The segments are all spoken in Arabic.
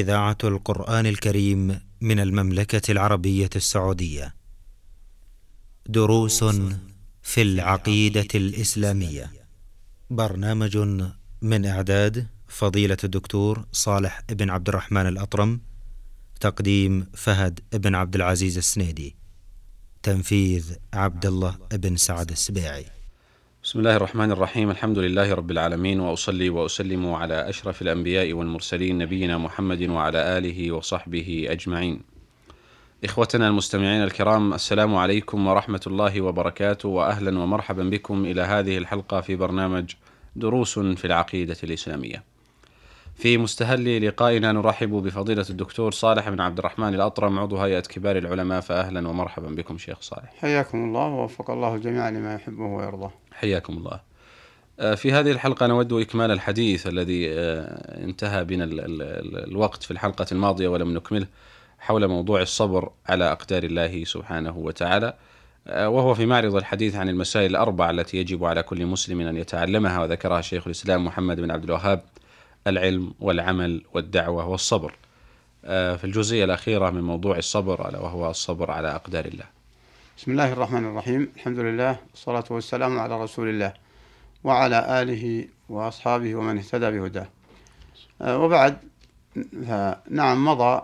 إذاعة القرآن الكريم من المملكة العربية السعودية. دروس في العقيدة الإسلامية. برنامج من إعداد فضيلة الدكتور صالح بن عبد الرحمن الأطرم. تقديم فهد بن عبد العزيز السنيدي. تنفيذ عبد الله بن سعد السبيعي. بسم الله الرحمن الرحيم الحمد لله رب العالمين واصلي واسلم على اشرف الانبياء والمرسلين نبينا محمد وعلى اله وصحبه اجمعين. اخوتنا المستمعين الكرام السلام عليكم ورحمه الله وبركاته واهلا ومرحبا بكم إلى هذه الحلقة في برنامج دروس في العقيده الاسلاميه. في مستهل لقائنا نرحب بفضيله الدكتور صالح بن عبد الرحمن الاطرم عضو هيئه كبار العلماء فاهلا ومرحبا بكم شيخ صالح. حياكم الله ووفق الله الجميع لما يحبه ويرضاه. حياكم الله. آه، في هذه الحلقة نود إكمال الحديث الذي آه، انتهى بنا ال- ال- ال- الوقت في الحلقة الماضية ولم نكمله حول موضوع الصبر على أقدار الله سبحانه وتعالى. آه، وهو في معرض الحديث عن المسائل الأربع التي يجب على كل مسلم أن يتعلمها وذكرها شيخ الإسلام محمد بن عبد الوهاب العلم والعمل والدعوة والصبر. في الجزئية الأخيرة من موضوع الصبر ألا وهو الصبر على أقدار الله. بسم الله الرحمن الرحيم الحمد لله والصلاة والسلام على رسول الله وعلى آله وأصحابه ومن اهتدى بهداه وبعد نعم مضى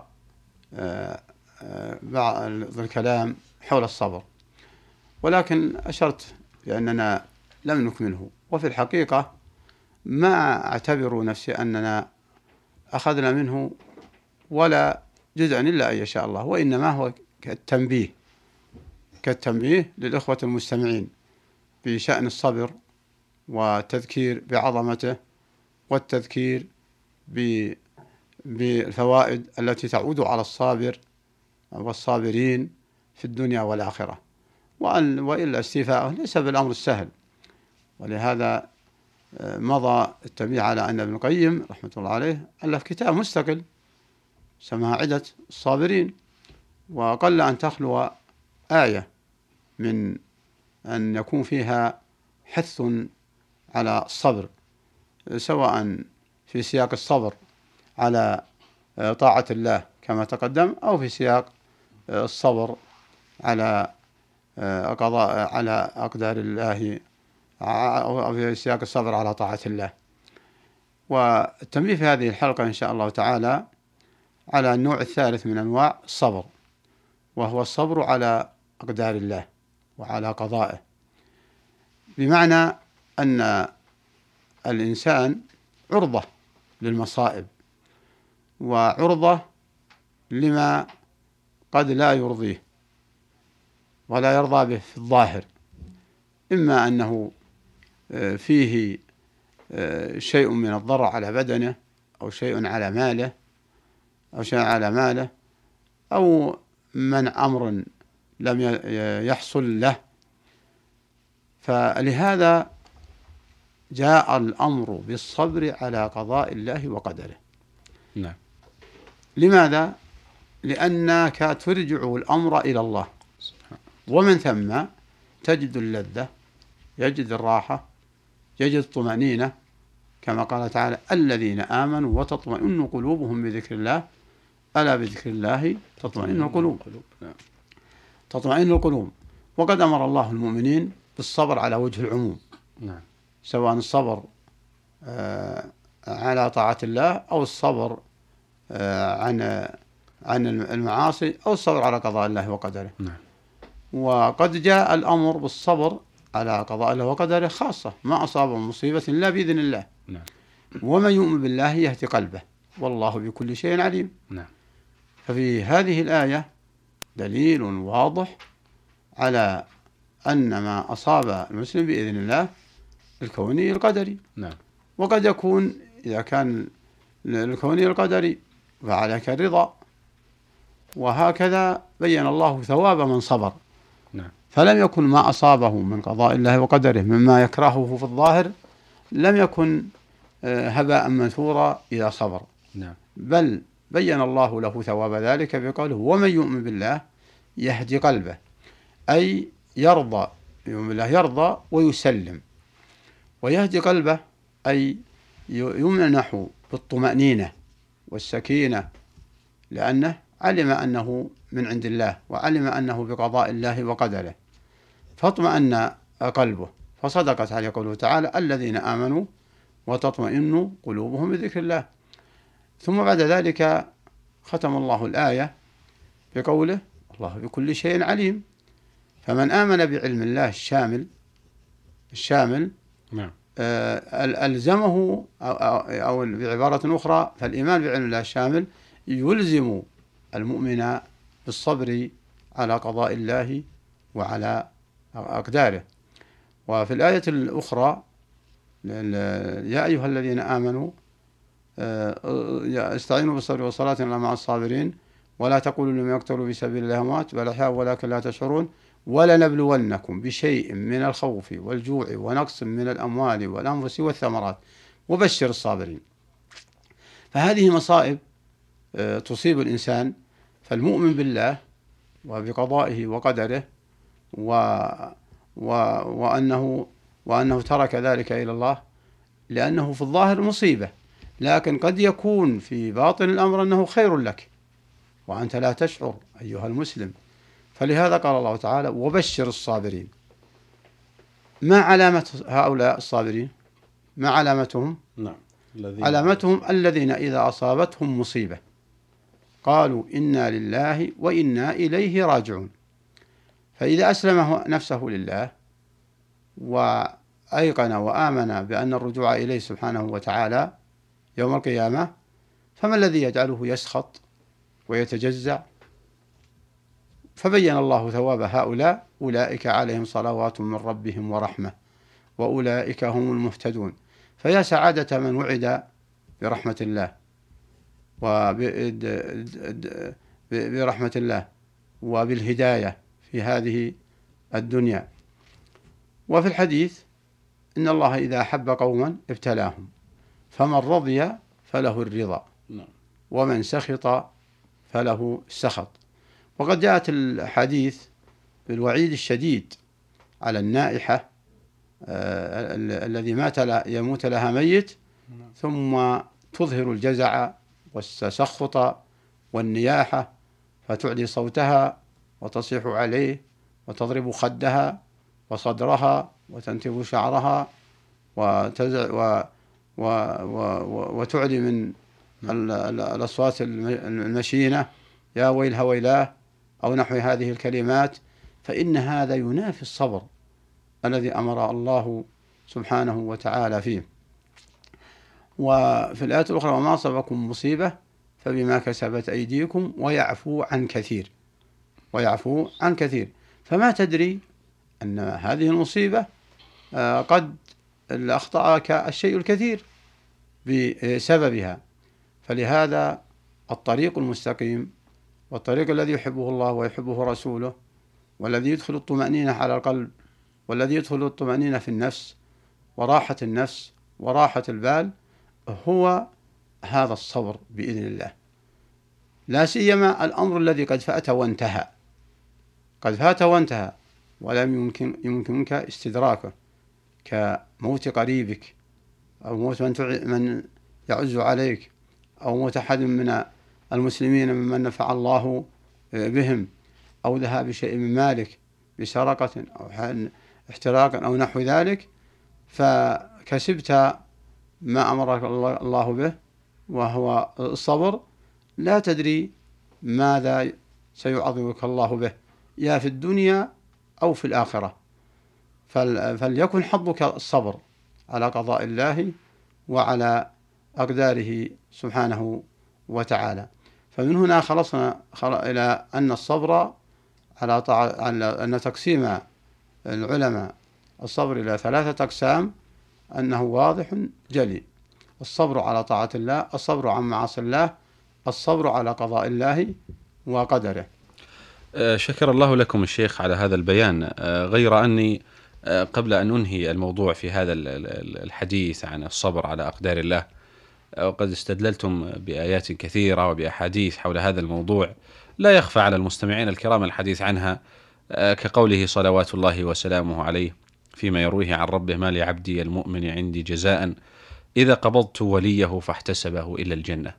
بعض الكلام حول الصبر ولكن أشرت بأننا لم نكمله وفي الحقيقة ما أعتبر نفسي أننا أخذنا منه ولا جزءا إلا أن يشاء الله وإنما هو كالتنبيه كالتنبيه للإخوة المستمعين بشأن الصبر والتذكير بعظمته والتذكير بالفوائد التي تعود على الصابر والصابرين في الدنيا والآخرة. وأن وإلا استيفاءه ليس بالأمر السهل. ولهذا آه، مضى التنبيه على أن ابن القيم رحمة الله عليه ألف كتاب مستقل سماها عدة الصابرين وقل أن تخلو آية من أن يكون فيها حث على الصبر سواء في سياق الصبر على آه، طاعة الله كما تقدم أو في سياق آه، الصبر على آه، قضاء على أقدار الله أو في سياق الصبر على طاعة الله. والتنبيه في هذه الحلقة إن شاء الله تعالى على النوع الثالث من أنواع الصبر وهو الصبر على أقدار الله. وعلى قضائه. بمعنى أن الإنسان عرضة للمصائب وعرضة لما قد لا يرضيه ولا يرضى به في الظاهر. إما أنه آه، فيه آه، شيء من الضرر على بدنه أو شيء على ماله أو شيء على ماله أو من أمر لم يحصل له. فلهذا جاء الأمر بالصبر على قضاء الله وقدره. نعم. لماذا؟ لأنك ترجع الأمر إلى الله. ومن ثم تجد اللذة يجد الراحة يجد الطمأنينة. كما قال تعالى الذين آمنوا وتطمئن قلوبهم بذكر الله. ألا بذكر الله تطمئن القلوب. نعم. تطمئن القلوب. وقد أمر الله المؤمنين بالصبر على وجه العموم. نعم. سواء الصبر آه، على طاعة الله أو الصبر آه، عن عن المعاصي أو الصبر على قضاء الله وقدره. نعم. وقد جاء الأمر بالصبر على قضاء الله وقدره خاصة ما أصاب مصيبة إلا بإذن الله. نعم. ومن يؤمن بالله يهدي قلبه والله بكل شيء عليم. نعم. ففي هذه الآية دليل واضح على أن ما أصاب المسلم بإذن الله الكوني القدري. نعم. وقد يكون إذا كان الكوني القدري فعليك الرضا. وهكذا بين الله ثواب من صبر. نعم. فلم يكن ما أصابه من قضاء الله وقدره مما يكرهه في الظاهر لم يكن آه، هباء منثورا إذا صبر. نعم. بل بين الله له ثواب ذلك بقوله ومن يؤمن بالله يهدي قلبه أي يرضى يؤمن بالله يرضى ويسلم. ويهدي قلبه أي يمنح بالطمأنينة والسكينة لأنه علم أنه من عند الله وعلم أنه بقضاء الله وقدره. فاطمأن قلبه. فصدقت عليه قوله تعالى الذين آمنوا وتطمئن قلوبهم بذكر الله. ثم بعد ذلك ختم الله الآية بقوله الله بكل شيء عليم. فمن آمن بعلم الله الشامل الشامل نعم. آه، ألزمه أو, أو بعبارة أخرى فالإيمان بعلم الله الشامل يلزم المؤمن بالصبر على قضاء الله وعلى أقداره. وفي الآية الأخرى يا أيها الذين آمنوا آه، استعينوا بالصبر والصلاة مع الصابرين. ولا تقولوا لمن يقتلوا في سبيل الله أموات بل أحياء ولكن لا تشعرون. ولنبلونكم بشيء من الخوف والجوع ونقص من الأموال والأنفس والثمرات. وبشر الصابرين. فهذه مصائب آه، تصيب الإنسان. فالمؤمن بالله وبقضائه وقدره و و وأنه وأنه ترك ذلك إلى الله لأنه في الظاهر مصيبة. لكن قد يكون في باطن الأمر أنه خير لك. وأنت لا تشعر أيها المسلم. فلهذا قال الله تعالى وبشر الصابرين. ما علامة هؤلاء الصابرين؟ ما علامتهم؟ نعم. علامتهم الذين إذا أصابتهم مصيبة. قالوا إنا لله وإنا إليه راجعون. فإذا أسلم نفسه لله وأيقن وآمن بأن الرجوع إليه سبحانه وتعالى يوم القيامة فما الذي يجعله يسخط؟ ويتجزع. فبين الله ثواب هؤلاء أولئك عليهم صلوات من ربهم ورحمة وأولئك هم المهتدون. فيا سعادة من وعد برحمة الله وبرحمة الله وبالهداية في هذه الدنيا. وفي الحديث إن الله إذا أحب قوما ابتلاهم فمن رضي فله الرضا نعم. ومن سخط فله السخط وقد جاءت الحديث بالوعيد الشديد على النائحة آه الذي مات يموت لها ميت نعم. ثم تظهر الجزع والتسخط والنياحة فتعلي صوتها وتصيح عليه وتضرب خدها وصدرها وتنتف شعرها وتزع و و و وتعلي من الأصوات المشينة يا ويلها ويلاه أو نحو هذه الكلمات فإن هذا ينافي الصبر الذي أمر الله سبحانه وتعالى فيه. وفي الآية الأخرى وما أصابكم مصيبة فبما كسبت أيديكم ويعفو عن كثير. ويعفو عن كثير. فما تدري أن هذه المصيبة آه، قد أخطأك الشيء الكثير بسببها. فلهذا الطريق المستقيم والطريق الذي يحبه الله ويحبه رسوله والذي يدخل الطمأنينة على القلب والذي يدخل الطمأنينة في النفس وراحة النفس وراحة البال هو هذا الصبر بإذن الله. لا سيما الأمر الذي قد فات وانتهى. قد فات وانتهى ولم يمكن يمكنك استدراكه كموت قريبك أو موت من, من يعز عليك أو موت أحد من المسلمين ممن نفع الله بهم أو ذهاب شيء من مالك بسرقة أو احتراق أو نحو ذلك فكسبت ما أمرك الله به وهو الصبر. لا تدري ماذا سيعظمك الله به يا في الدنيا أو في الآخرة. فليكن حظك الصبر على قضاء الله وعلى أقداره سبحانه وتعالى. فمن هنا خلصنا إلى أن الصبر على طاعة أن تقسيم العلماء الصبر إلى ثلاثة أقسام أنه واضح جلي. الصبر على طاعة الله الصبر عن معاصي الله الصبر على قضاء الله وقدره. آه، شكر الله لكم الشيخ على هذا البيان. آه، غير أني آه، قبل أن أنهي الموضوع في هذا الحديث عن الصبر على أقدار الله وقد استدللتم بآيات كثيرة وبأحاديث حول هذا الموضوع لا يخفى على المستمعين الكرام الحديث عنها كقوله صلوات الله وسلامه عليه فيما يرويه عن ربه ما لعبدي المؤمن عندي جزاء إذا قبضت وليه فاحتسبه إلى الجنة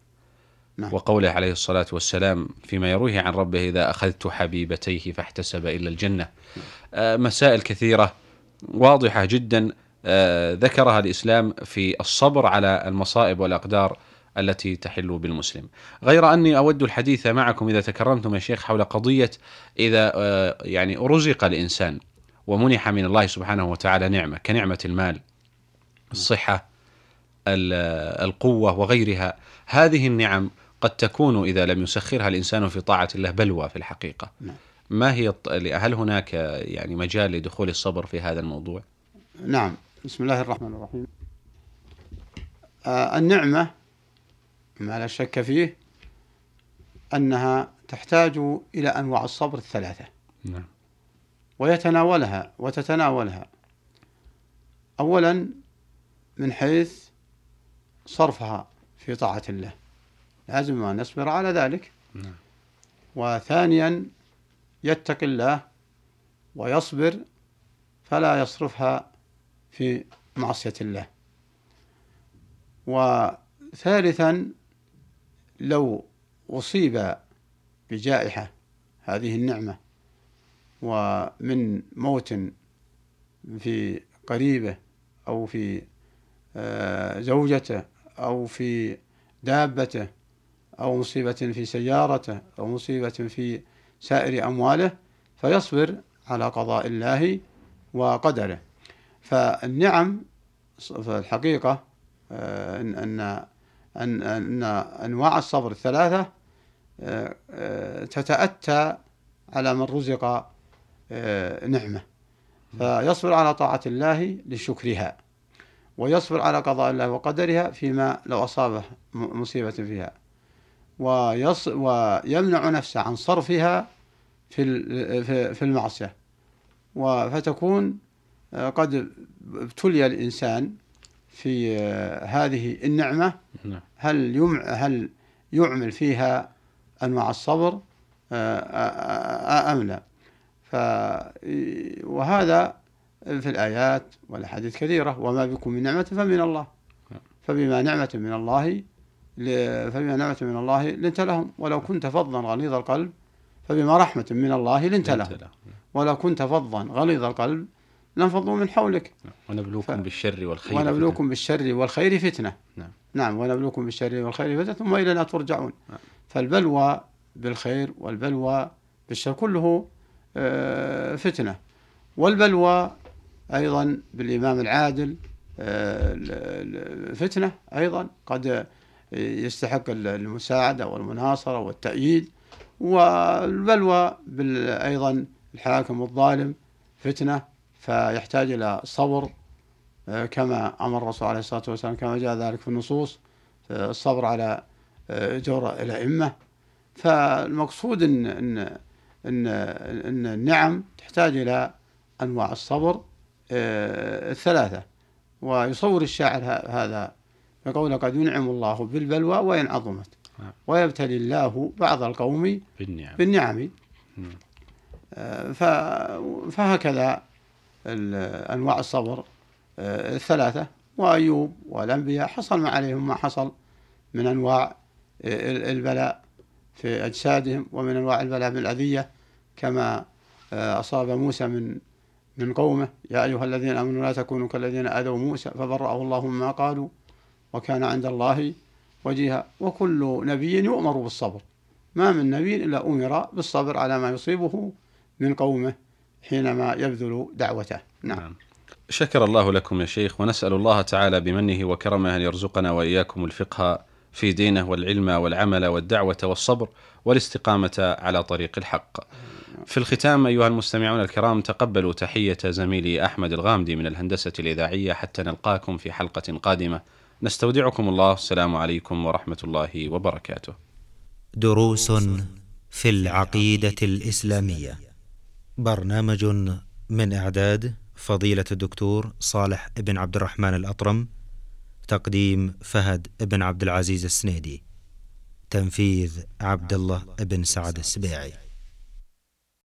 نعم. وقوله عليه الصلاة والسلام فيما يرويه عن ربه إذا أخذت حبيبتيه فاحتسب إلى الجنة آه، مسائل كثيرة واضحة جدا آه، ذكرها الإسلام في الصبر على المصائب والأقدار التي تحل بالمسلم. غير أني أود الحديث معكم إذا تكرمتم يا شيخ حول قضية إذا آه، يعني رزق الإنسان ومنح من الله سبحانه وتعالى نعمة كنعمة المال الصحة ال- القوة وغيرها هذه النعم قد تكون إذا لم يسخرها الإنسان في طاعة الله بلوى في الحقيقة. نعم. ما هي هل هناك يعني مجال لدخول الصبر في هذا الموضوع؟ نعم. بسم الله الرحمن الرحيم. آه النعمة ما لا شك فيه أنها تحتاج إلى أنواع الصبر الثلاثة. نعم. ويتناولها وتتناولها. أولا من حيث صرفها في طاعة الله. لازم أن نصبر على ذلك. نعم. وثانيا يتقي الله ويصبر فلا يصرفها في معصية الله. وثالثا لو أصيب بجائحة هذه النعمة ومن موت في قريبه أو في آه، زوجته أو في دابته أو مصيبة في سيارته أو مصيبة في سائر أمواله فيصبر على قضاء الله وقدره. فالنعم في الحقيقة آه، أن أن أن أن أنواع الصبر الثلاثة آه، آه، تتأتى على من رزق نعمة. فيصبر على طاعة الله لشكرها ويصبر على قضاء الله وقدرها فيما لو أصابه مصيبة فيها. ويص ويمنع نفسه عن صرفها في في المعصية. فتكون قد ابتلي الإنسان في آه، هذه النعمة. نعم. هل يمع هل يعمل فيها انواع الصبر؟ آه، آه، آه، أم لا؟ ف وهذا في الآيات والأحاديث كثيرة. وما بكم من نعمة فمن الله. فبما نعمة من الله فبما نعمة من الله لنت لهم. ولو كنت فظا غليظ القلب فبما رحمة من الله لنت لهم. له. ولو كنت فظا غليظ القلب لانفضوا من حولك. ونبلوكم ف- بالشر والخير ونبلوكم بالشر والخير فتنة. نعم. نعم ونبلوكم بالشر والخير فتنة ثم إلينا ترجعون. نعم. فالبلوى بالخير والبلوى بالشر كله آه، فتنة. والبلوى أيضا بالإمام العادل آه، فتنة أيضا. قد يستحق ال- المساعدة والمناصرة والتأييد. والبلوى أيضا الحاكم الظالم فتنة. فيحتاج إلى صبر آه، كما أمر الرسول عليه الصلاة والسلام كما جاء ذلك في النصوص آه، الصبر على آه، جور الأئمة. فالمقصود إن إن إن إن النعم تحتاج إلى أنواع الصبر الثلاثة. ويصور الشاعر هذا بقوله قد ينعم الله بالبلوى وإن عظمت. نعم. ويبتلي الله بعض القوم بالنعم. بالنعم. فهكذا أنواع الصبر آه، الثلاثة وأيوب والأنبياء حصل ما عليهم ما حصل من أنواع آه، ال- البلاء في أجسادهم ومن أنواع البلاء بالأذية كما آه، أصاب موسى من من قومه. يا أيها الذين آمنوا لا تكونوا كالذين آذوا موسى فبرأه الله مما قالوا وكان عند الله وجيها. وكل نبي يؤمر بالصبر. ما من نبي إلا أمر بالصبر على ما يصيبه من قومه. حينما يبذل دعوته. نعم. نعم. شكر الله لكم يا شيخ ونسأل الله تعالى بمنه وكرمه أن يرزقنا وإياكم الفقه في دينه والعلم والعمل والدعوة والصبر والاستقامة على طريق الحق. في الختام أيها المستمعون الكرام تقبلوا تحية زميلي أحمد الغامدي من الهندسة الإذاعية حتى نلقاكم في حلقة قادمة. نستودعكم الله. السلام عليكم ورحمة الله وبركاته. دروس في العقيدة الإسلامية. برنامج من إعداد فضيلة الدكتور صالح بن عبد الرحمن الأطرم تقديم فهد بن عبد العزيز السنيدي تنفيذ عبد الله بن سعد السبيعي.